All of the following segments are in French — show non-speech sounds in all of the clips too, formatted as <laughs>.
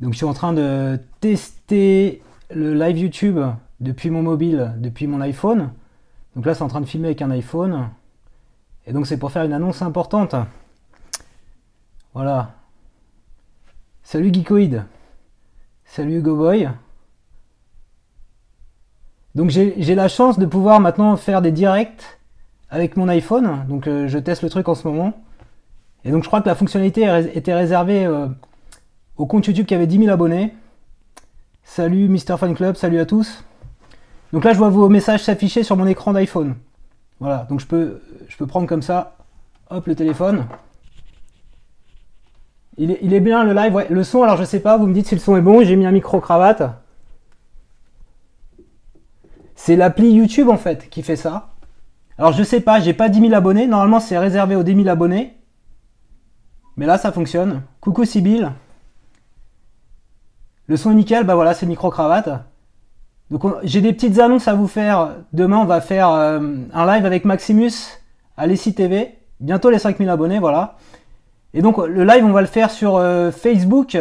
Donc je suis en train de tester le live YouTube depuis mon mobile, depuis mon iPhone. Donc là c'est en train de filmer avec un iPhone. Et donc c'est pour faire une annonce importante. Voilà. Salut Geekoid. Salut Hugo Boy. Donc j'ai la chance de pouvoir maintenant faire des directs avec mon iPhone. Donc euh, je teste le truc en ce moment. Et donc je crois que la fonctionnalité était réservée euh, au compte YouTube qui avait 10 000 abonnés. Salut Mister Fan Club, salut à tous. Donc là je vois vos messages s'afficher sur mon écran d'iPhone. Voilà, donc je peux, prendre comme ça, hop le téléphone. Il est, il est bien le live, ouais. Le son, alors je sais pas, vous me dites si le son est bon, j'ai mis un micro-cravate. C'est l'appli YouTube en fait qui fait ça. Alors je sais pas, j'ai pas 10 000 abonnés. Normalement c'est réservé aux 10 000 abonnés. Mais là ça fonctionne. Coucou Sibyl. Le son nickel, bah voilà, c'est micro-cravate. Donc j'ai des petites annonces à vous faire. Demain on va faire euh, un live avec Maximus à Lessie TV. Bientôt les 5000 abonnés, voilà. Et donc le live on va le faire sur euh, Facebook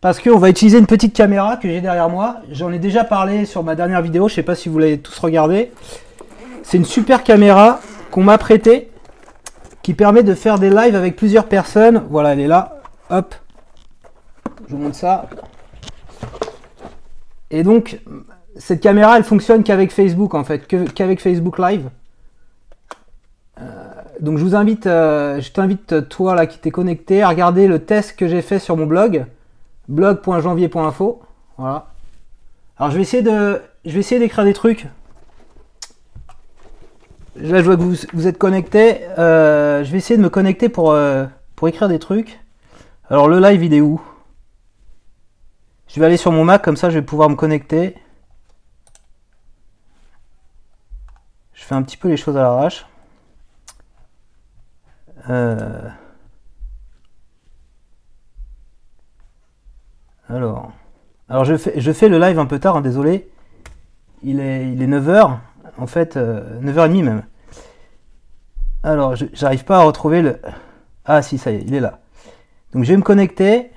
parce qu'on va utiliser une petite caméra que j'ai derrière moi. J'en ai déjà parlé sur ma dernière vidéo, je sais pas si vous l'avez tous regardé. C'est une super caméra qu'on m'a prêtée qui permet de faire des lives avec plusieurs personnes. Voilà, elle est là. Hop. Je vous montre ça. Et donc, cette caméra, elle fonctionne qu'avec Facebook en fait, qu'avec Facebook Live. Euh, donc je vous invite, euh, je t'invite toi là qui t'es connecté à regarder le test que j'ai fait sur mon blog blog.janvier.info. Voilà. Alors je vais essayer de, je vais d'écrire des trucs. Là, je vois que vous, êtes connecté. Euh, je vais essayer de me connecter pour, pour écrire des trucs. Alors le live, il est où? Je vais aller sur mon Mac, comme ça je vais pouvoir me connecter. Je fais un petit peu les choses à l'arrache. Euh... Alors, alors je, fais, le live un peu tard, hein, désolé. Il est, il est 9h, en fait, 9h30 euh, même. Alors, j'arrive pas à retrouver le... Ah si, ça y est, il est là. Donc je vais me connecter,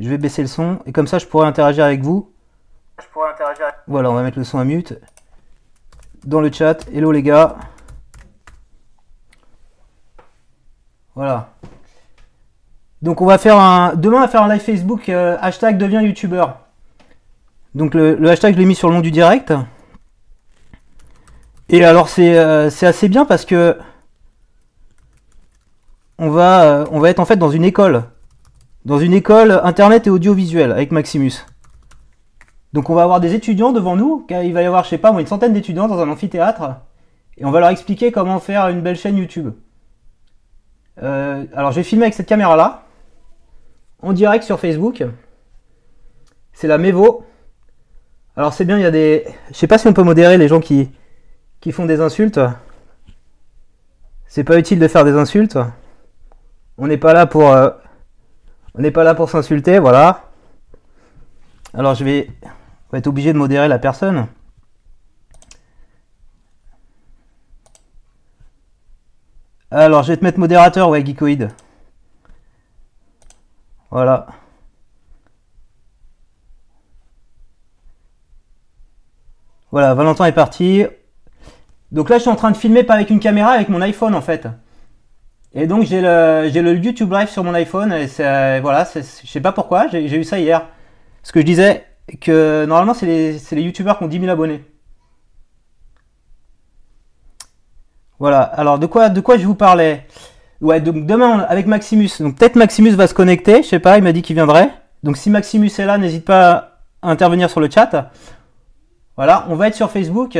je vais baisser le son, et comme ça je pourrai interagir avec vous. Je pourrai interagir avec... Voilà, on va mettre le son à mute. Dans le chat, hello les gars. Voilà. Donc on va faire un. Demain on va faire un live Facebook euh, hashtag devient youtubeur. Donc le, hashtag je l'ai mis sur le long du direct. Et alors c'est euh, assez bien parce que on va, euh, on va être en fait dans une école. Dans une école internet et audiovisuel avec Maximus. Donc on va avoir des étudiants devant nous, il va y avoir, je sais pas une centaine d'étudiants dans un amphithéâtre, et on va leur expliquer comment faire une belle chaîne YouTube. alors je vais filmer avec cette caméra là en direct sur Facebook. C'est la Mevo. Alors c'est bien, il y a des... Je sais pas si on peut modérer les gens qui, qui font des insultes. C'est pas utile de faire des insultes. On n'est pas là pour... Euh, on n'est pas là pour s'insulter, voilà. Alors je vais... Être obligé de modérer la personne. Alors je vais te mettre modérateur, ouais, Geekoid. Voilà. Voilà, Valentin est parti. Donc là, je suis en train de filmer pas avec une caméra, avec mon iPhone en fait. Et donc j'ai le, le YouTube Live sur mon iPhone. Et c'est, voilà, je sais pas pourquoi, j'ai, eu ça hier. Ce que je disais, que normalement c'est les, les YouTubeurs qui ont 10 000 abonnés. Voilà, alors de quoi, de quoi je vous parlais? Ouais, donc demain avec Maximus. Donc peut-être Maximus va se connecter, je sais pas, il m'a dit qu'il viendrait. Donc si Maximus est là, n'hésite pas à intervenir sur le chat. Voilà, on va être sur Facebook.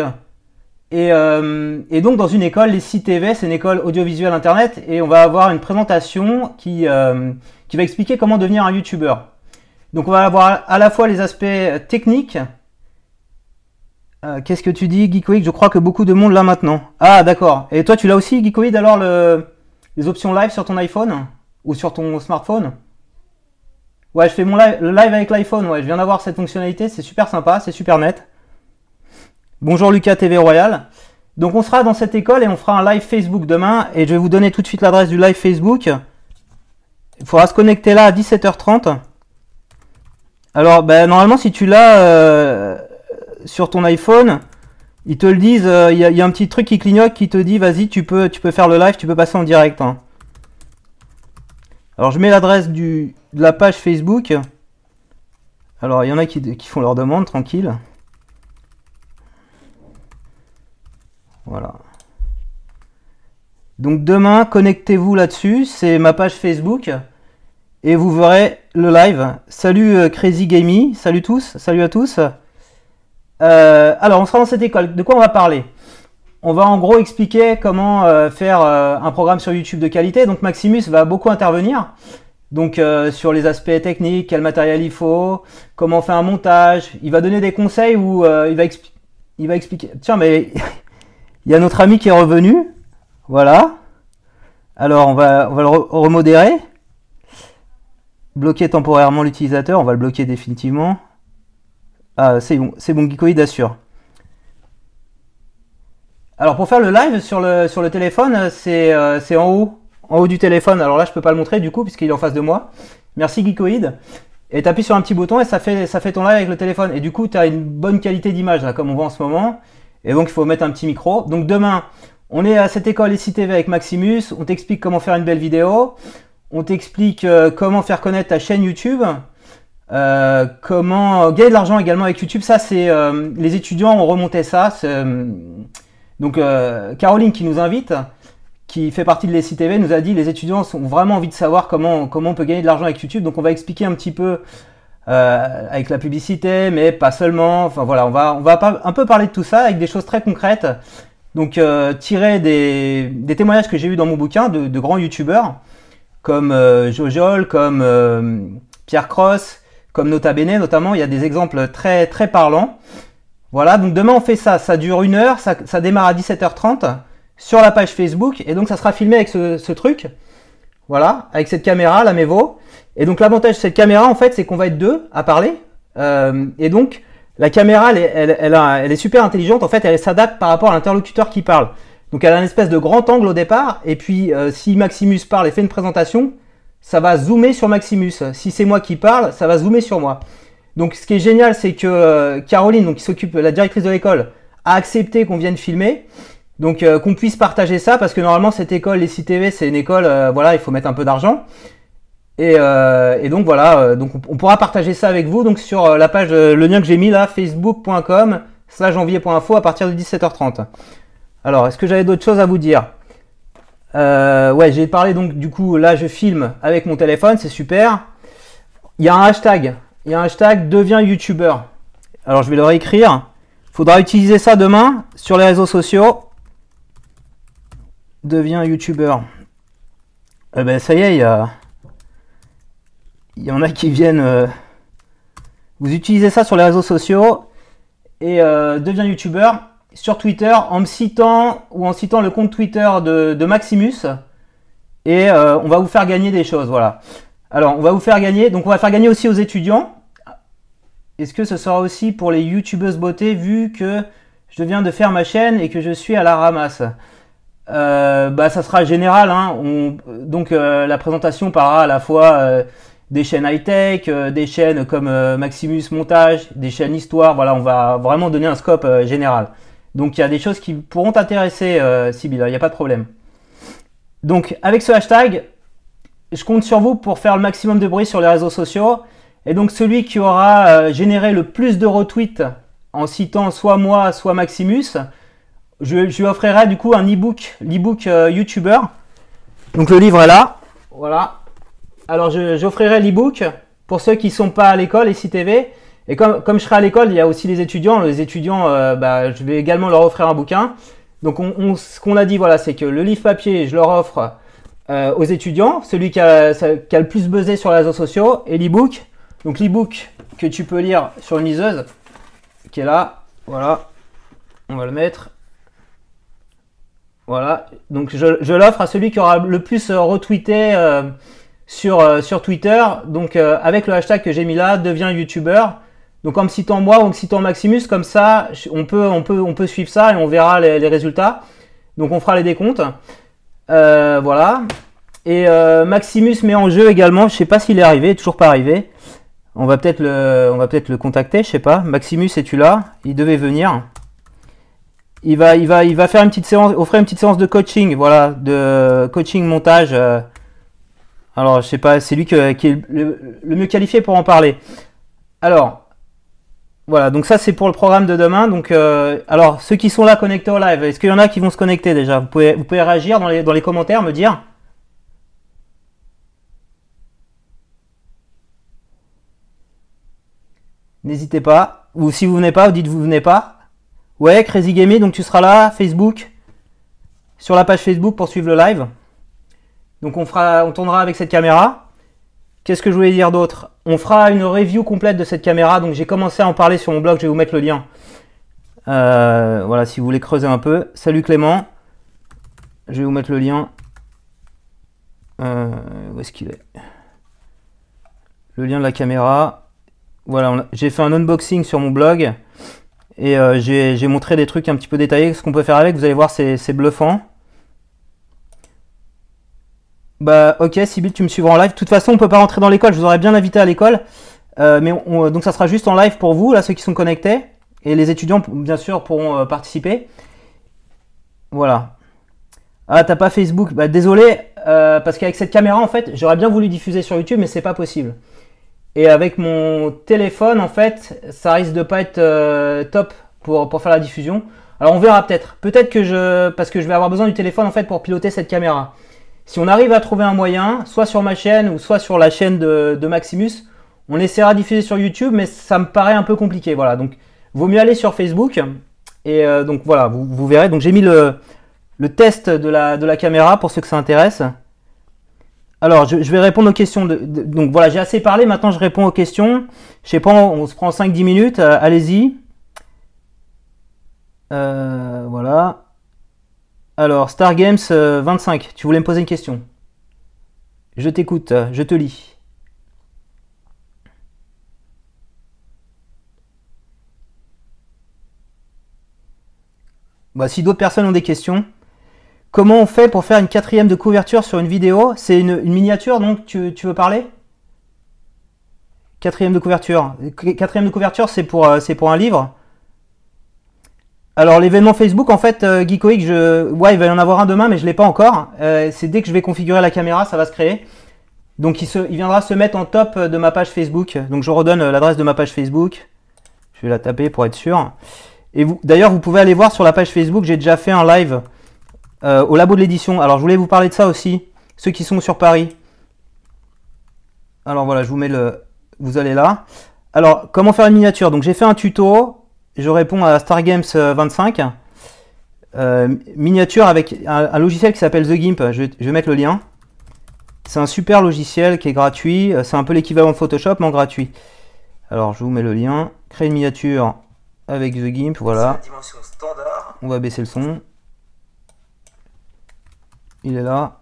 Et, euh, donc dans une école, les CTV, c'est une école audiovisuelle internet, et on va avoir une présentation qui, euh, qui va expliquer comment devenir un YouTuber. Donc on va avoir à la fois les aspects techniques. Euh, qu'est-ce que tu dis, Geekoid Je crois que beaucoup de monde là maintenant. Ah d'accord. Et toi tu l'as aussi, Geekoid, alors le les options live sur ton iPhone? Ou sur ton smartphone? Ouais, je fais mon live, live avec l'iPhone, ouais, je viens d'avoir cette fonctionnalité, c'est super sympa, c'est super net. Bonjour Lucas TV Royal. Donc on sera dans cette école et on fera un live Facebook demain et je vais vous donner tout de suite l'adresse du live Facebook. Il faudra se connecter là à 17h30. Alors, ben, normalement, si tu l'as euh, sur ton iPhone, ils te le disent, il y, a un petit truc qui clignote qui te dit, vas-y, tu peux, faire le live, tu peux passer en direct. hein. Alors, je mets l'adresse de la page Facebook. Alors, il y en a qui font leur demande, tranquille. Voilà. Donc demain, connectez-vous là-dessus, c'est ma page Facebook et vous verrez le live. Salut euh, Crazy Gamey, salut tous, salut à tous. Euh, alors on sera dans cette école, de quoi on va parler? On va en gros expliquer comment euh, faire un programme sur YouTube de qualité. Donc Maximus va beaucoup intervenir. Donc sur les aspects techniques, quel matériel il faut, comment on fait un montage. Il va donner des conseils où il va, il va expliquer. Tiens mais il y a notre ami qui est revenu. Voilà. Alors, on va, on va le remodérer. Bloquer temporairement l'utilisateur. On va le bloquer définitivement. Ah, c'est bon, c'est bon, Geekoid assure. Alors, pour faire le live sur le, sur le téléphone, c'est euh, en haut. En haut du téléphone. Alors là, je peux pas le montrer du coup, puisqu'il est en face de moi. Merci Geekoid. Et tu appuies sur un petit bouton et ça fait, ça fait ton live avec le téléphone. Et du coup, tu as une bonne qualité d'image, comme on voit en ce moment. Et donc, il faut mettre un petit micro. Donc, demain, on est à cette école ici TV avec Maximus. On t'explique comment faire une belle vidéo. On t'explique euh, comment faire connaître ta chaîne YouTube. Euh, comment gagner de l'argent également avec YouTube. Ça, c'est euh, les étudiants ont remonté ça. donc, Caroline qui nous invite, qui fait partie de l'ESI TV, nous a dit les étudiants ont vraiment envie de savoir comment, comment on peut gagner de l'argent avec YouTube. Donc, on va expliquer un petit peu euh, avec la publicité, mais pas seulement. Enfin voilà, on va, on va un peu parler de tout ça avec des choses très concrètes. Donc euh, tirer des, témoignages que j'ai eu dans mon bouquin de, grands youtubeurs comme euh, Jojol, comme euh, Pierre Cross, comme Nota Bene notamment. Il y a des exemples très très parlants. Voilà, donc demain on fait ça. Ça dure une heure, ça, ça démarre à 17h30 sur la page Facebook et donc ça sera filmé avec ce, ce truc. Voilà, avec cette caméra, la Mevo. Et donc l'avantage de cette caméra, en fait, c'est qu'on va être deux à parler. Euh, et donc la caméra, elle, est super intelligente. En fait, elle s'adapte par rapport à l'interlocuteur qui parle. Donc elle a une espèce de grand angle au départ. Et puis euh, si Maximus parle et fait une présentation, ça va zoomer sur Maximus. Si c'est moi qui parle, ça va zoomer sur moi. Donc ce qui est génial, c'est que euh, Caroline, donc qui s'occupe, la directrice de l'école, a accepté qu'on vienne filmer. Donc qu'on puisse partager ça parce que normalement cette école, les CTV, c'est une école, voilà, il faut mettre un peu d'argent. Euh, et, donc voilà, euh, donc on, pourra partager ça avec vous donc sur euh, la page, le lien que j'ai mis là, facebook.com slash janvier.info à partir de 17h30. Alors, est-ce que j'avais d'autres choses à vous dire? Ouais, j'ai parlé donc du coup, là je filme avec mon téléphone, c'est super. Il y a un hashtag, il y a un hashtag devient youtubeur. Alors je vais le réécrire. Faudra utiliser ça demain sur les réseaux sociaux. Devient youtubeur. Eh ben ça y est, il y en a qui viennent. Euh, vous utilisez ça sur les réseaux sociaux et euh, devient youtubeur sur Twitter en me citant ou en citant le compte Twitter de, Maximus et euh, on va vous faire gagner des choses. Voilà. Alors on va vous faire gagner. Donc on va faire gagner aussi aux étudiants. Est-ce que ce sera aussi pour les youtubeuses beauté vu que je viens de faire ma chaîne et que je suis à la ramasse? Bah, ça sera général. Hein. donc la présentation parlera à la fois des chaînes high-tech, euh, des chaînes comme euh, Maximus Montage, des chaînes Histoire. Voilà, on va vraiment donner un scope euh, général. Donc il y a des choses qui pourront t'intéresser, Sibyl, il n'y a pas de problème. Donc avec ce hashtag, je compte sur vous pour faire le maximum de bruit sur les réseaux sociaux. Et donc celui qui aura généré le plus de retweets en citant soit moi, soit Maximus, je, je lui offrirai du coup un e-book, l'e-book YouTuber. Donc le livre est là. Voilà, alors j'offrirai l'e-book pour ceux qui ne sont pas à l'école, et TV. Et comme, comme je serai à l'école, il y a aussi les étudiants. Les étudiants, euh, bah, je vais également leur offrir un bouquin. Donc on, ce qu'on a dit, voilà, c'est que le livre papier, je leur offre euh, aux étudiants, celui qui a, qui a, le plus buzzé sur les réseaux sociaux, et l'e-book. Donc l'e-book que tu peux lire sur une liseuse, qui est là, voilà, on va le mettre. Voilà, donc je, l'offre à celui qui aura le plus retweeté euh, sur, euh, sur Twitter, donc euh, avec le hashtag que j'ai mis là, devient youtubeur. Donc en me citant moi ou en me citant Maximus, comme ça, on peut, suivre ça et on verra les, résultats. Donc on fera les décomptes. Euh, voilà. Et Maximus met en jeu également, je sais pas s'il est arrivé, toujours pas arrivé. On va peut-être le, contacter, je sais pas. Maximus, es-tu là? Il devait venir. Il va, il va, il va faire une petite séance, offrir une petite séance de coaching, voilà, de coaching montage. euh. Alors, je sais pas, c'est lui qui est le, le mieux qualifié pour en parler. Alors, voilà, donc ça c'est pour le programme de demain. Donc, euh, alors ceux qui sont là connectés au live, est-ce qu'il y en a qui vont se connecter déjà? Vous pouvez, vous pouvez réagir dans les, dans les commentaires, me dire. N'hésitez pas. Ou si vous venez pas, vous dites vous venez pas. Ouais, Crazy Gaming, donc tu seras là, Facebook, sur la page Facebook pour suivre le live. Donc on fera, on tournera avec cette caméra. Qu'est-ce que je voulais dire d'autre? On fera une review complète de cette caméra. Donc j'ai commencé à en parler sur mon blog, je vais vous mettre le lien. Euh, voilà, si vous voulez creuser un peu. Salut Clément. Je vais vous mettre le lien. Euh, où est-ce qu'il est, Le lien de la caméra. Voilà, j'ai fait un unboxing sur mon blog. Et euh, j'ai montré des trucs un petit peu détaillés, ce qu'on peut faire avec. Vous allez voir, c'est bluffant. Bah ok, Sybille, tu me suivras en live. De toute façon, on peut pas rentrer dans l'école. Je vous aurais bien invité à l'école, Euh, mais on- on- donc ça sera juste en live pour vous, là ceux qui sont connectés, et les étudiants, bien sûr, pourront euh, participer. Voilà. Ah, t'as pas Facebook Bah désolé, parce qu'avec cette caméra, en fait, j'aurais bien voulu diffuser sur YouTube, mais c'est pas possible. Et avec mon téléphone, en fait, ça risque de pas être euh, top pour, pour faire la diffusion. Alors on verra peut-être. Peut-être que je, parce que je vais avoir besoin du téléphone en fait pour piloter cette caméra. Si on arrive à trouver un moyen, soit sur ma chaîne ou soit sur la chaîne de, Maximus, on essaiera de diffuser sur YouTube, mais ça me paraît un peu compliqué. Voilà, donc vaut mieux aller sur Facebook. Et euh, donc voilà, vous, vous verrez. Donc j'ai mis le, le test de la, de la caméra pour ceux que ça intéresse. Alors, je, vais répondre aux questions. Donc voilà, j'ai assez parlé. Maintenant, je réponds aux questions. Je sais pas, on, on se prend 5-10 minutes. euh, Allez-y. Euh, voilà. Alors, Star Games euh, 25, tu voulais me poser une question? Je t'écoute, euh, je te lis. Bah, si d'autres personnes ont des questions. Comment on fait pour faire une quatrième de couverture sur une vidéo? C'est une, miniature, donc tu, veux parler? Quatrième de couverture. Qu- Quatrième de couverture, c'est pour, euh, un livre. Alors l'événement Facebook, en fait, euh, ouais, il va y en avoir un demain, mais je l'ai pas encore. Euh, c'est dès que je vais configurer la caméra, ça va se créer. Donc il, viendra se mettre en top de ma page Facebook. Donc je redonne euh, l'adresse de ma page Facebook. Je vais la taper pour être sûr. Et d'ailleurs, vous pouvez aller voir sur la page Facebook, j'ai déjà fait un live euh, au labo de l'édition. Alors je voulais vous parler de ça aussi, ceux qui sont sur Paris. Alors voilà, je vous mets le. Vous allez là. Alors, comment faire une miniature? Donc j'ai fait un tuto. Je réponds à Stargames euh, 25. Euh, miniature avec un, un logiciel qui s'appelle The Gimp. Je vais, je vais mettre le lien. C'est un super logiciel qui est gratuit. Euh, C'est un peu l'équivalent de Photoshop, mais en gratuit. Alors je vous mets le lien. Créer une miniature avec The Gimp. Voilà. dimension standard. On va baisser le son. Il est là.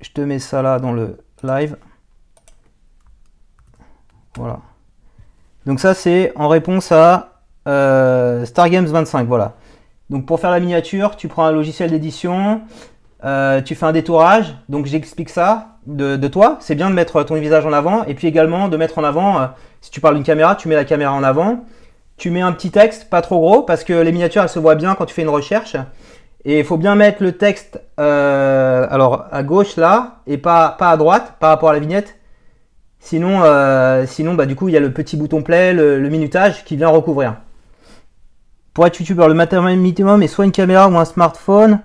Je te mets ça là dans le live. Voilà. Donc ça c'est en réponse à euh, Stargames 25. Voilà. Donc pour faire la miniature, tu prends un logiciel d'édition, euh, tu fais un détourage. Donc j'explique ça de, toi. C'est bien de mettre ton visage en avant et puis également de mettre en avant, euh, si tu parles d'une caméra, tu mets la caméra en avant. Tu mets un petit texte, pas trop gros, parce que les miniatures elles se voient bien quand tu fais une recherche. Et il faut bien mettre le texte euh, alors à gauche là et pas, pas à droite par rapport à la vignette. Sinon, euh, sinon bah, du coup il y a le petit bouton play, le, minutage qui vient recouvrir. Pour être youtubeur, le matériel minimum est soit une caméra ou un smartphone.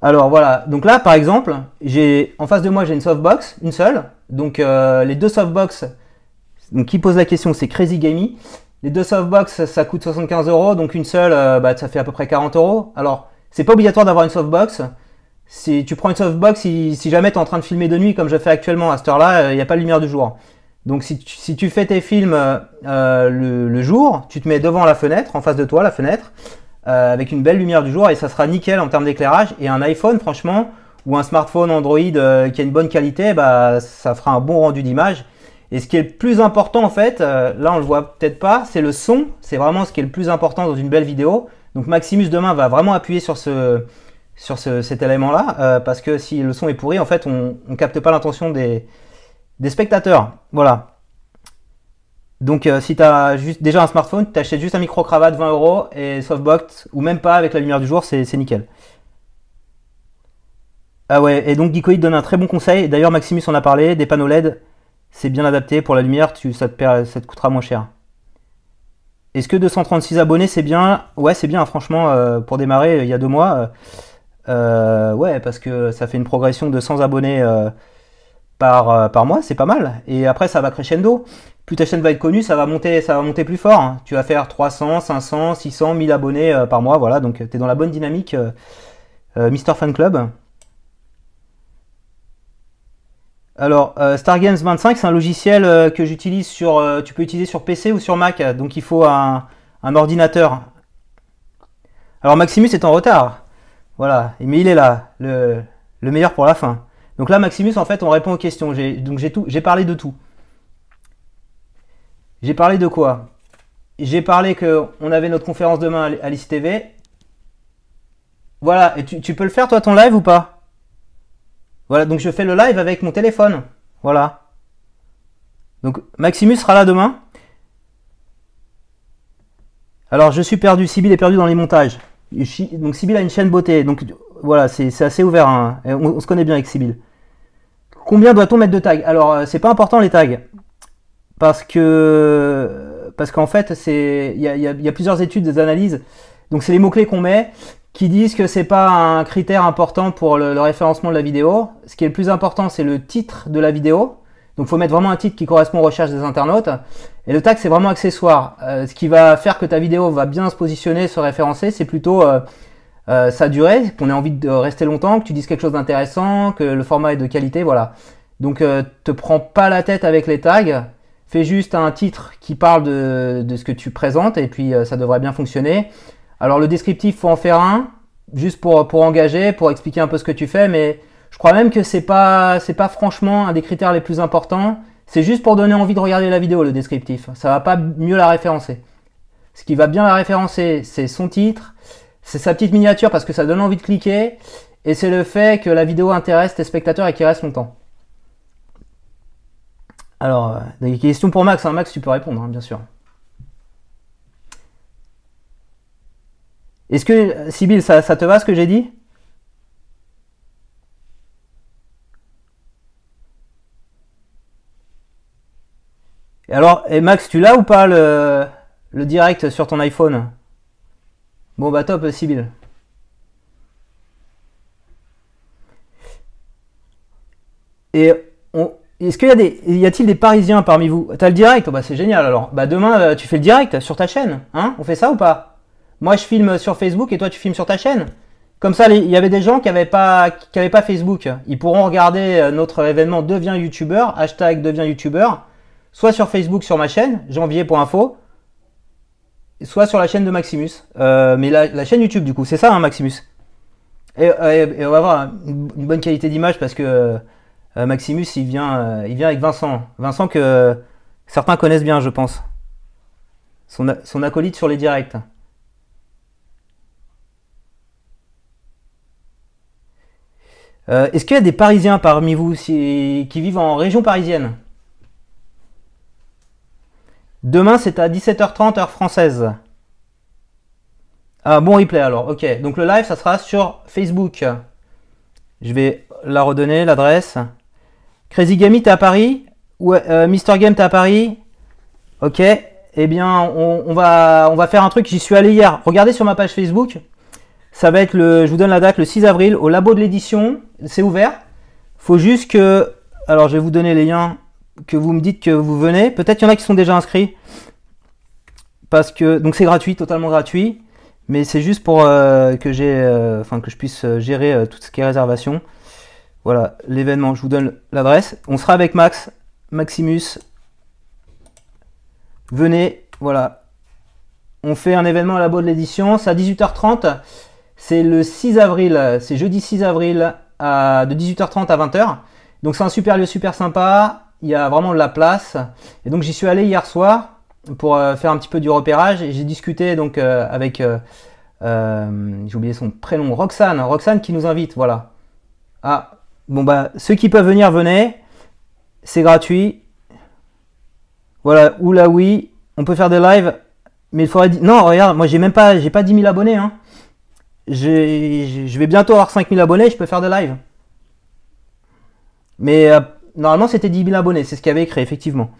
Alors voilà, donc là par exemple, j'ai en face de moi j'ai une softbox, une seule. Donc euh, les deux softbox, donc qui pose la question c'est Crazy Gaming. Les deux softbox ça coûte 75 euros, donc une seule euh, bah, ça fait à peu près 40 euros. Alors c'est pas obligatoire d'avoir une softbox. Si tu prends une softbox, si, jamais tu es en train de filmer de nuit comme je fais actuellement à cette heure-là, il n'y a pas de lumière du jour. Donc si tu, fais tes films euh, euh, le, jour, tu te mets devant la fenêtre, en face de toi la fenêtre, euh, avec une belle lumière du jour et ça sera nickel en termes d'éclairage. Et un iPhone, franchement, ou un smartphone Android euh, qui a une bonne qualité, bah, ça fera un bon rendu d'image. Et ce qui est le plus important en fait, euh, là on le voit peut-être pas, c'est le son. C'est vraiment ce qui est le plus important dans une belle vidéo. Donc Maximus demain va vraiment appuyer sur ce, sur ce- cet élément-là, euh, parce que si le son est pourri, en fait, on ne capte pas l'intention des, spectateurs. Voilà. Donc si tu as déjà un smartphone, tu juste un micro-cravate 20 euros et softbox, ou même pas avec la lumière du jour, c'est nickel. Ah ouais, et donc Geekoid donne un très bon conseil. D'ailleurs, Maximus en a parlé, des panneaux LED, c'est bien adapté pour la lumière, tu, ça te coûtera moins cher. Est-ce que 236 abonnés, c'est bien? Ouais, c'est bien, franchement, euh, pour démarrer il y a deux mois. Euh, euh, ouais, parce que ça fait une progression de 100 abonnés par, par mois, c'est pas mal. Et après, ça va crescendo. Plus ta chaîne va être connue, ça va monter, ça va monter plus fort. Hein. Tu vas faire 300, 500, 600, 1000 abonnés par mois, voilà. Donc, tu es dans la bonne dynamique. Mister Fan Club. Alors, euh, StarGames 25, c'est un logiciel euh, que j'utilise sur. Euh, tu peux utiliser sur PC ou sur Mac, donc il faut un, ordinateur. Alors, Maximus est en retard. Voilà, mais il est là, le, meilleur pour la fin. Donc là, Maximus, en fait, on répond aux questions. donc j'ai parlé de tout. J'ai parlé de quoi? J'ai parlé que on avait notre conférence demain à l'ICTV. Voilà, et tu, tu peux le faire toi ton live ou pas? Voilà, donc je fais le live avec mon téléphone. Voilà. Donc Maximus sera là demain. Alors je suis perdu, Sibyl est perdu dans les montages. Donc Sibyl a une chaîne beauté, donc voilà, c'est assez ouvert. Hein. On, se connaît bien avec Sibyl. Combien doit-on mettre de tags? Alors euh, c'est pas important les tags. Parce que parce qu'en fait, il y a, y a, plusieurs études, des analyses. Donc c'est les mots-clés qu'on met qui disent que c'est pas un critère important pour le, référencement de la vidéo. Ce qui est le plus important, c'est le titre de la vidéo. Donc, faut mettre vraiment un titre qui correspond aux recherches des internautes. Et le tag, c'est vraiment accessoire. Euh, ce qui va faire que ta vidéo va bien se positionner, se référencer, c'est plutôt euh, euh, sa durée, qu'on ait envie de rester longtemps, que tu dises quelque chose d'intéressant, que le format est de qualité, voilà. Donc, te prends pas la tête avec les tags. Fais juste un titre qui parle de ce que tu présentes et puis ça devrait bien fonctionner. Alors le descriptif, faut en faire un, juste pour, pour engager, pour expliquer un peu ce que tu fais, mais je crois même que c'est pas pas franchement un des critères les plus importants. C'est juste pour donner envie de regarder la vidéo, le descriptif. Ça va pas mieux la référencer. Ce qui va bien la référencer, c'est son titre, c'est sa petite miniature parce que ça donne envie de cliquer, et c'est le fait que la vidéo intéresse tes spectateurs et qu'il reste longtemps. Alors, euh, des questions pour Max, hein. Max tu peux répondre, hein, bien sûr. Est-ce que, Sybille, ça, te va ce que j'ai dit? Et alors, et Max, tu l'as ou pas le, direct sur ton iPhone? Bon bah top, Sybille. Et est-ce qu'il y a des, y a-t-il des Parisiens parmi vous? T'as le direct? Oh, Bah c'est génial. Alors, bah demain euh, tu fais le direct sur ta chaîne, hein? On fait ça ou pas? Moi, je filme sur Facebook et toi, tu filmes sur ta chaîne. Comme ça, il y avait des gens qui n'avaient pas, pas Facebook. Ils pourront regarder euh, notre événement Deviens YouTuber, hashtag Deviens YouTuber, soit sur Facebook sur ma chaîne, janvier pour info, soit sur la chaîne de Maximus. Euh, mais la, chaîne YouTube, du coup, c'est ça, hein, Maximus. Et, on va avoir une, bonne qualité d'image parce que euh, Maximus, il vient, il vient avec Vincent. Vincent que certains connaissent bien, je pense. son acolyte sur les directs. Euh, est-ce qu'il y a des Parisiens parmi vous qui vivent en région parisienne? Demain, c'est à 17h30 heure française. Ah, bon replay alors, ok. Donc le live, ça sera sur Facebook. Je vais la redonner, l'adresse. Crazy Gamey, t'es à Paris? Ou euh, Mister Game, t'es à Paris? Ok. Eh bien, on, va, on va faire un truc, j'y suis allé hier. Regardez sur ma page Facebook. Ça va être le, je vous donne la date, le 6 avril, au labo de l'édition. C'est ouvert. Faut juste que, alors je vais vous donner les liens, que vous me dites que vous venez. Peut-être qu'il y en a qui sont déjà inscrits. Parce que, donc c'est gratuit, totalement gratuit. Mais c'est juste pour euh, que j'ai, euh, enfin que je puisse euh, gérer tout ce qui est réservation. Voilà, l'événement, je vous donne l'adresse. On sera avec Max, Maximus. Venez, voilà. On fait un événement à labo de l'édition, c'est à 18h30. C'est le 6 avril, c'est jeudi 6 avril de 18h30 à 20h. Donc c'est un super lieu super sympa, il y a vraiment de la place. Et donc j'y suis allé hier soir pour euh, faire un petit peu du repérage et j'ai discuté donc euh, avec, euh, j'ai oublié son prénom, Roxane, Roxane qui nous invite, voilà. Ah, bon bah ceux qui peuvent venir, venez, c'est gratuit. Voilà, oula oui, on peut faire des lives, mais il faudrait... Non, regarde, moi j'ai même pas, j'ai pas 10 000 abonnés. Hein. Je vais bientôt avoir 5 000 abonnés, je peux faire des lives. Mais euh, normalement c'était 10 000 abonnés, c'est ce qu'il y avait écrit, effectivement.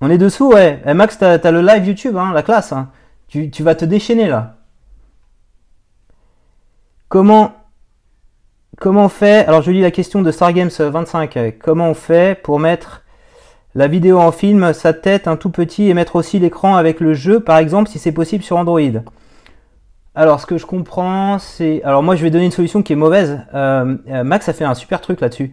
On est dessous, ouais. Eh, Max, t'as as le live YouTube, hein, la classe. Hein. Tu, tu vas te déchaîner là. Comment comment on fait Alors je lis la question de Stargames 25. Comment on fait pour mettre la vidéo en film, sa tête un tout petit et mettre aussi l'écran avec le jeu, par exemple, si c'est possible sur Android Alors ce que je comprends, c'est... Alors moi je vais donner une solution qui est mauvaise. Euh, euh, Max a fait un super truc là-dessus.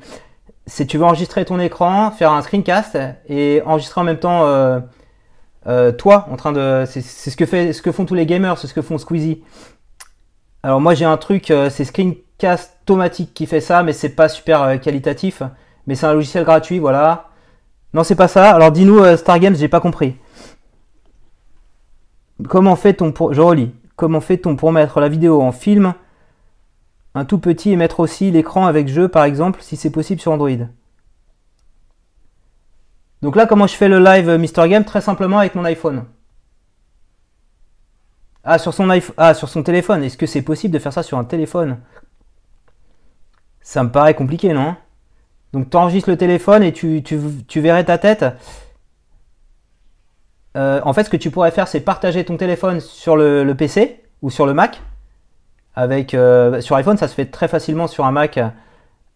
C'est tu veux enregistrer ton écran, faire un screencast et enregistrer en même temps euh, toi en train de... C'est ce que, ce que font tous les gamers, c'est ce que font Squeezie. Alors moi j'ai un truc, c'est screencast automatique qui fait ça, mais c'est pas super qualitatif. Mais c'est un logiciel gratuit, voilà. Non, c'est pas ça. Alors dis-nous, euh, Star Games, j'ai pas compris. Comment fait-on pour. Je relis. Comment fait-on pour mettre la vidéo en film un tout petit et mettre aussi l'écran avec jeu, par exemple, si c'est possible sur Android? Donc là, comment je fais le live euh, Mr. Game? Très simplement avec mon iPhone. Ah, sur son, iPhone. ah, sur son téléphone. Est-ce que c'est possible de faire ça sur un téléphone? Ça me paraît compliqué, non? Donc tu enregistres le téléphone et tu, verrais ta tête. Euh, en fait, ce que tu pourrais faire, c'est partager ton téléphone sur le, PC ou sur le Mac. Avec, euh, sur iPhone, ça se fait très facilement sur un Mac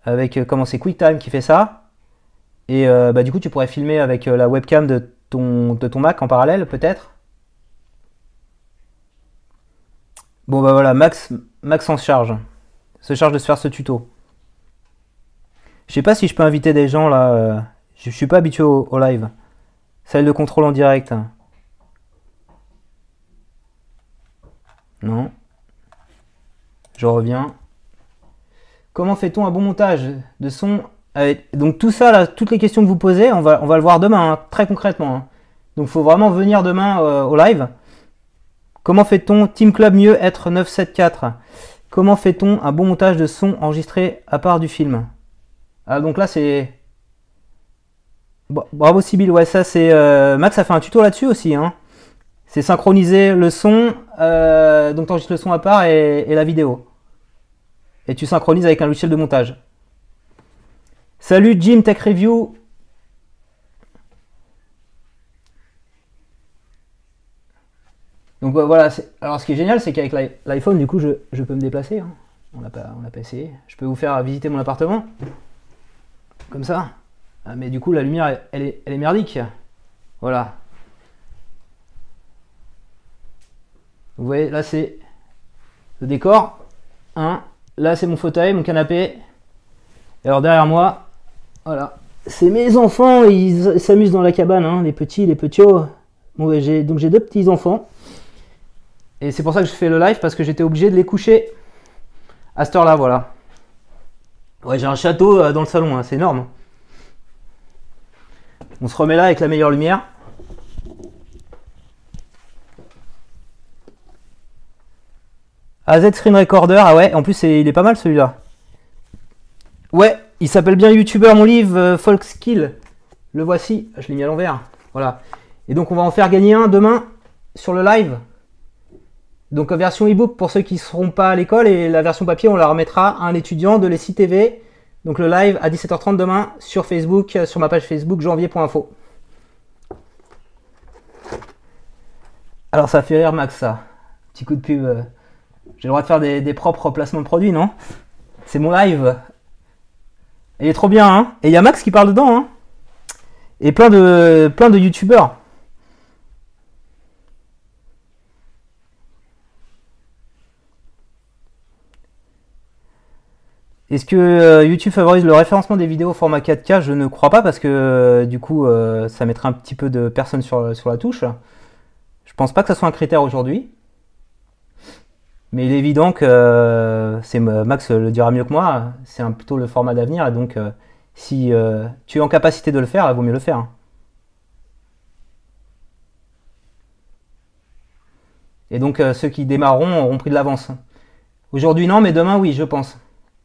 avec euh, comment c'est QuickTime qui fait ça. Et bah, du coup, tu pourrais filmer avec la webcam de ton, Mac en parallèle, peut-être. Bon bah voilà, Max, Max en charge. Se charge de se faire ce tuto. Je sais pas si je peux inviter des gens là. Euh, je, suis pas habitué au, live. Celle de contrôle en direct. Non. Je reviens. Comment fait-on un bon montage de son Donc tout ça, là, toutes les questions que vous posez, on va, on va le voir demain, hein, très concrètement. Hein. Donc il faut vraiment venir demain euh, au live. Comment fait-on Team Club mieux être 974 Comment fait-on un bon montage de son enregistré à part du film? Ah, donc là, c'est. Bravo Sibyl, ouais, ça c'est. Euh, Max a fait un tuto là-dessus aussi. Hein. C'est synchroniser le son, euh, donc tu enregistres le son à part et, la vidéo. Et tu synchronises avec un logiciel de montage. Salut Jim Tech Review. Donc voilà, alors ce qui est génial, c'est qu'avec l'iPhone, du coup, je, peux me déplacer. Hein. On n'a pas, pas essayé. Je peux vous faire visiter mon appartement comme ça. Ah, mais du coup, la lumière, elle est, merdique. Voilà. Vous voyez, là, c'est le décor. Hein. Là, c'est mon fauteuil, mon canapé. Et alors, derrière moi, voilà. C'est mes enfants, ils s'amusent dans la cabane, hein, les petits, les petits. Bon, donc j'ai deux petits enfants. Et c'est pour ça que je fais le live, parce que j'étais obligé de les coucher à cette heure-là, voilà. Ouais, j'ai un château euh, dans le salon, hein, c'est énorme. On se remet là avec la meilleure lumière. AZ Screen Recorder, ah ouais, en plus il est pas mal celui-là. Ouais, il s'appelle bien YouTuber mon livre, euh, Folk Skill. Le voici, je l'ai mis à l'envers. Voilà. Et donc on va en faire gagner un demain sur le live. Donc version ebook pour ceux qui ne seront pas à l'école et la version papier on la remettra à un étudiant de l'ESI TV. Donc le live à 17h30 demain sur Facebook, euh, sur ma page Facebook janvier.info. Alors ça fait rire Max ça. Petit coup de pub. Euh. J'ai le droit de faire des, propres placements de produits, non? C'est mon live. Il est trop bien, hein Et il y a Max qui parle dedans, hein Et plein de, plein de youtubeurs. Est-ce que euh, YouTube favorise le référencement des vidéos au format 4K Je ne crois pas parce que euh, du coup euh, ça mettrait un petit peu de personnes sur, la touche. Je pense pas que ça soit un critère aujourd'hui. Mais il est évident que c'est Max le dira mieux que moi, c'est plutôt le format d'avenir et donc si tu es en capacité de le faire, il vaut mieux le faire. Et donc ceux qui démarreront auront pris de l'avance. Aujourd'hui non, mais demain oui, je pense.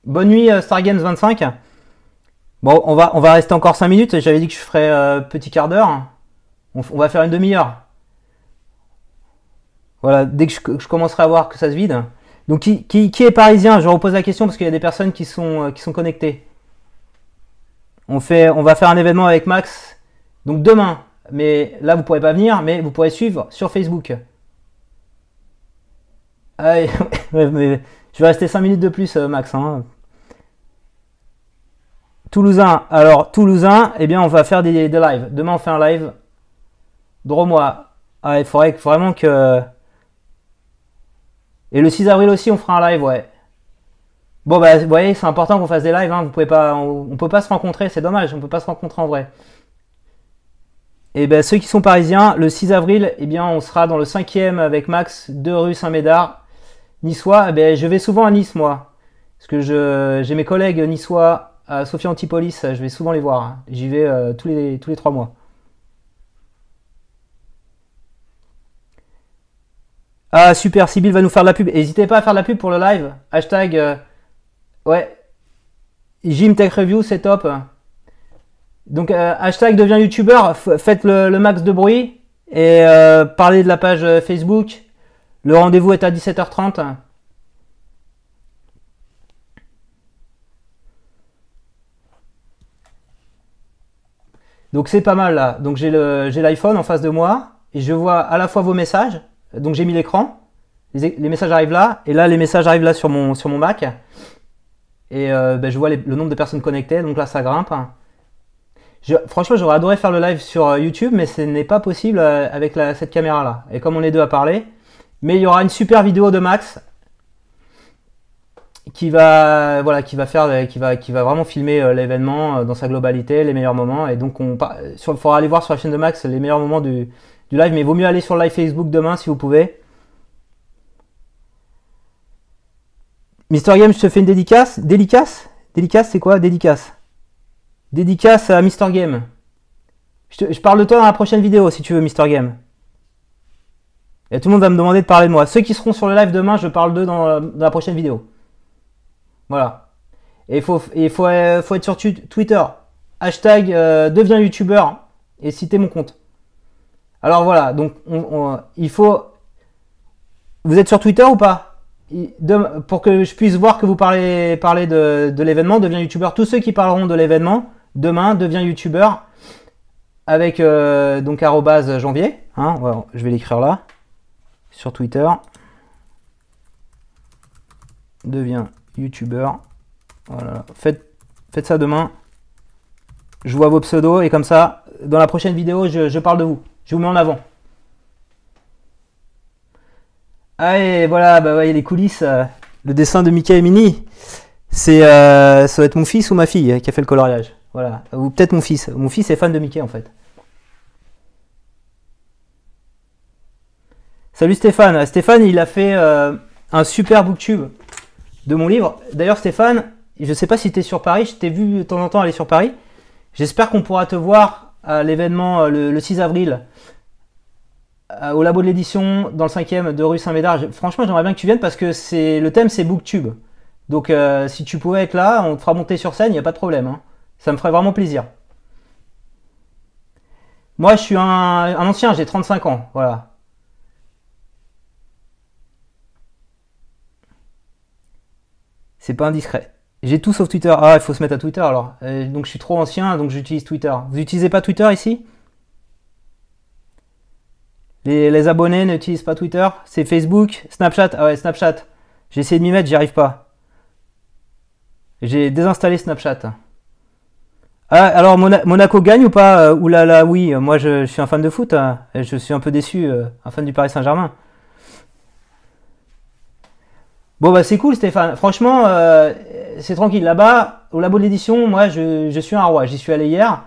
Bonne nuit euh, Stargames 25. Bon, on va, on va rester encore 5 minutes. J'avais dit que je ferais euh, petit quart d'heure. On, va faire une demi-heure. Voilà, dès que je, commencerai à voir que ça se vide. Donc, qui, est parisien? Je repose la question parce qu'il y a des personnes qui sont, euh, qui sont connectées. On, va faire un événement avec Max. Donc, demain. Mais là, vous pourrez pas venir, mais vous pourrez suivre sur Facebook. Ah, <laughs> je vais rester 5 minutes de plus, euh, Max. Hein. Toulousain. Alors, Toulousain, eh bien, on va faire des, lives. Demain, on fait un live. Dromois. Ah, il faudrait vraiment que. Et le 6 avril aussi, on fera un live, ouais. Bon, bah, vous voyez, c'est important qu'on fasse des lives. Hein. On, on peut pas se rencontrer, c'est dommage. On peut pas se rencontrer en vrai. Et ben ceux qui sont parisiens, le 6 avril, eh bien, on sera dans le 5e avec Max de rue Saint-Médard. Niçois, eh ben, je vais souvent à Nice, moi. Parce que j'ai mes collègues niçois à Sophia Antipolis, je vais souvent les voir. hein. J'y vais euh, tous, les, tous les 3 mois. Ah super, Sibyl va nous faire de la pub. N'hésitez pas à faire la pub pour le live. Hashtag euh, ouais. Jim Tech Review, c'est top. Donc euh, hashtag devient youtubeur, faites le, max de bruit et parlez de la page Facebook. Le rendez-vous est à 17h30. Donc c'est pas mal là. Donc j'ai l'iPhone en face de moi et je vois à la fois vos messages. Donc j'ai mis l'écran. Les, messages arrivent là et là les messages arrivent là sur mon Mac. Et euh, ben, je vois le nombre de personnes connectées. Donc là ça grimpe. Franchement, j'aurais adoré faire le live sur euh, YouTube, mais ce n'est pas possible euh, avec cette caméra-là. Et comme on est deux à parler, mais il y aura une super vidéo de Max qui va, voilà, qui va faire, qui va, qui va vraiment filmer euh, l'événement euh, dans sa globalité, les meilleurs moments. Et donc, on, euh, faudra aller voir sur la chaîne de Max les meilleurs moments du, du live. Mais il vaut mieux aller sur le live Facebook demain si vous pouvez. Mister Game, je te fais une dédicace. Dédicace? Dédicace, c'est quoi? Dédicace Dédicace à Mister Game. Je, je parle de toi dans la prochaine vidéo si tu veux, Mister Game. Et tout le monde va me demander de parler de moi. Ceux qui seront sur le live demain, je parle d'eux dans, la prochaine vidéo. Voilà. Et il faut, et faut, euh, faut être sur Twitter. Hashtag euh, deviens youtubeur et citer mon compte. Alors voilà, donc on- on- il faut. Vous êtes sur Twitter ou pas? Pour que je puisse voir que vous parlez, parlez de, de l'événement, deviens youtubeur. Tous ceux qui parleront de l'événement, demain, deviens youtubeur avec euh, donc arrobase janvier. Hein, je vais l'écrire là sur Twitter. Deviens youtubeur. Voilà. Faites, faites ça demain. Je vois vos pseudos et comme ça, dans la prochaine vidéo, je, parle de vous. Je vous mets en avant. Ah et voilà, bah ouais, les coulisses, euh, le dessin de Mickey et Minnie, c'est euh, ça va être mon fils ou ma fille qui a fait le coloriage. Voilà, ou peut-être mon fils. Mon fils est fan de Mickey en fait. Salut Stéphane. Stéphane, il a fait euh, un super booktube de mon livre. D'ailleurs, Stéphane, je sais pas si tu es sur Paris, je t'ai vu de temps en temps aller sur Paris. J'espère qu'on pourra te voir à l'événement euh, le, le 6 avril euh, au labo de l'édition dans le 5e de rue Saint-Médard. Franchement, j'aimerais bien que tu viennes parce que c'est le thème c'est booktube. Donc si tu pouvais être là, on te fera monter sur scène, il n'y a pas de problème. hein. Ça me ferait vraiment plaisir. Moi, je suis un ancien, j'ai 35 ans. Voilà. C'est pas indiscret. J'ai tout sauf Twitter. Ah, il faut se mettre à Twitter alors. Euh, donc je suis trop ancien, donc j'utilise Twitter. Vous utilisez pas Twitter ici? Les, abonnés n'utilisent pas Twitter? C'est Facebook Snapchat? Ah ouais, Snapchat. J'ai essayé de m'y mettre, j'y arrive pas. J'ai désinstallé Snapchat. Ah, alors Mona- Monaco gagne ou pas? Euh, Oulala, oui. Moi, je, suis un fan de foot. hein. Je suis un peu déçu, euh, un fan du Paris Saint-Germain. Bon bah c'est cool Stéphane. Franchement, euh, c'est tranquille. Là-bas, au labo de l'édition, moi je, suis un roi. J'y suis allé hier.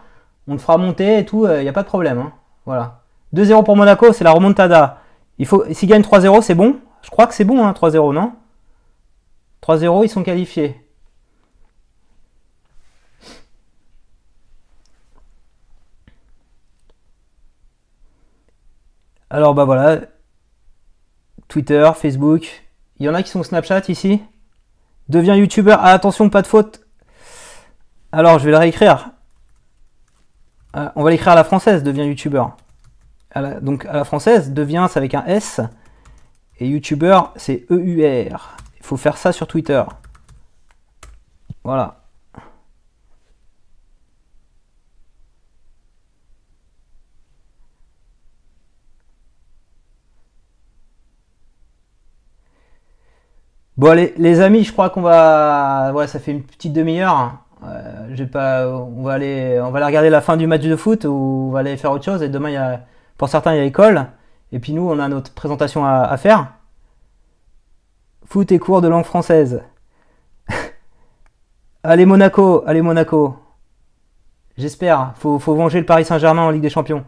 On te fera monter et tout, il n'y a pas de problème. hein. Voilà. 2-0 pour Monaco, c'est la remontada. Il faut, s'ils gagnent 3-0, c'est bon? Je crois que c'est bon, hein, 3-0, non? 3-0, ils sont qualifiés. Alors bah voilà. Twitter, Facebook. Il y en a qui sont Snapchat ici. Deviens youtubeur. Ah, attention, pas de faute. Alors, je vais le réécrire. Euh, on va l'écrire à la française, devient youtubeur. donc, à la française, devient, c'est avec un S. Et youtubeur, c'est E-U-R. Il faut faire ça sur Twitter. Voilà. Bon, allez, les amis, je crois qu'on va. Voilà, ça fait une petite demi-heure. Euh, pas. On va aller, on va regarder la fin du match de foot ou on va aller faire autre chose. Et demain, y a, pour certains, il y a école. Et puis nous, on a notre présentation à, faire. Foot et cours de langue française. <laughs> allez Monaco, allez Monaco. J'espère. Faut, faut venger le Paris Saint-Germain en Ligue des Champions.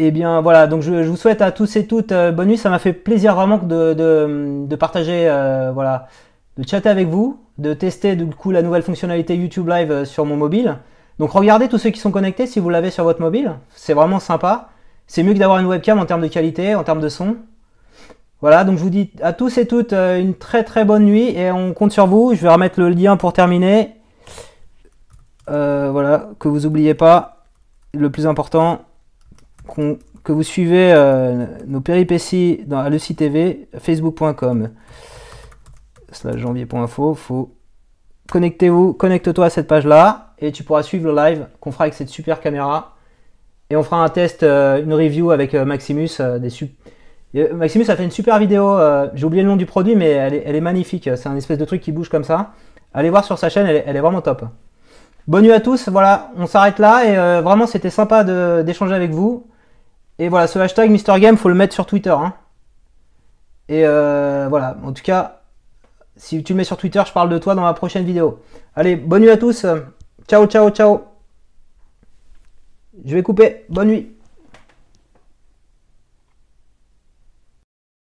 Et eh bien voilà, donc je, vous souhaite à tous et toutes euh, bonne nuit. Ça m'a fait plaisir vraiment de, partager, euh, voilà, de chatter avec vous, de tester du coup la nouvelle fonctionnalité YouTube Live euh, sur mon mobile. Donc regardez tous ceux qui sont connectés si vous l'avez sur votre mobile. C'est vraiment sympa. C'est mieux que d'avoir une webcam en termes de qualité, en termes de son. Voilà, donc je vous dis à tous et toutes une très très bonne nuit et on compte sur vous. Je vais remettre le lien pour terminer. voilà, que vous n'oubliez pas, le plus important, que vous suivez euh, nos péripéties dans, site TV, facebook.com slash janvier.info. Faut connectez-vous, connecte-toi à cette page-là et tu pourras suivre le live qu'on fera avec cette super caméra. Et on fera un test, euh, une review avec euh, Maximus. Maximus a fait une super vidéo. J'ai oublié le nom du produit, mais elle est, magnifique. C'est un espèce de truc qui bouge comme ça. Allez voir sur sa chaîne, elle est vraiment top. Bonne nuit à tous, voilà, on s'arrête là et vraiment c'était sympa d'échanger avec vous. Et voilà, ce hashtag MrGame, faut le mettre sur Twitter. Hein. Et euh, voilà, en tout cas, si tu le mets sur Twitter, je parle de toi dans ma prochaine vidéo. Allez, bonne nuit à tous. Ciao, ciao, ciao. Je vais couper. Bonne nuit.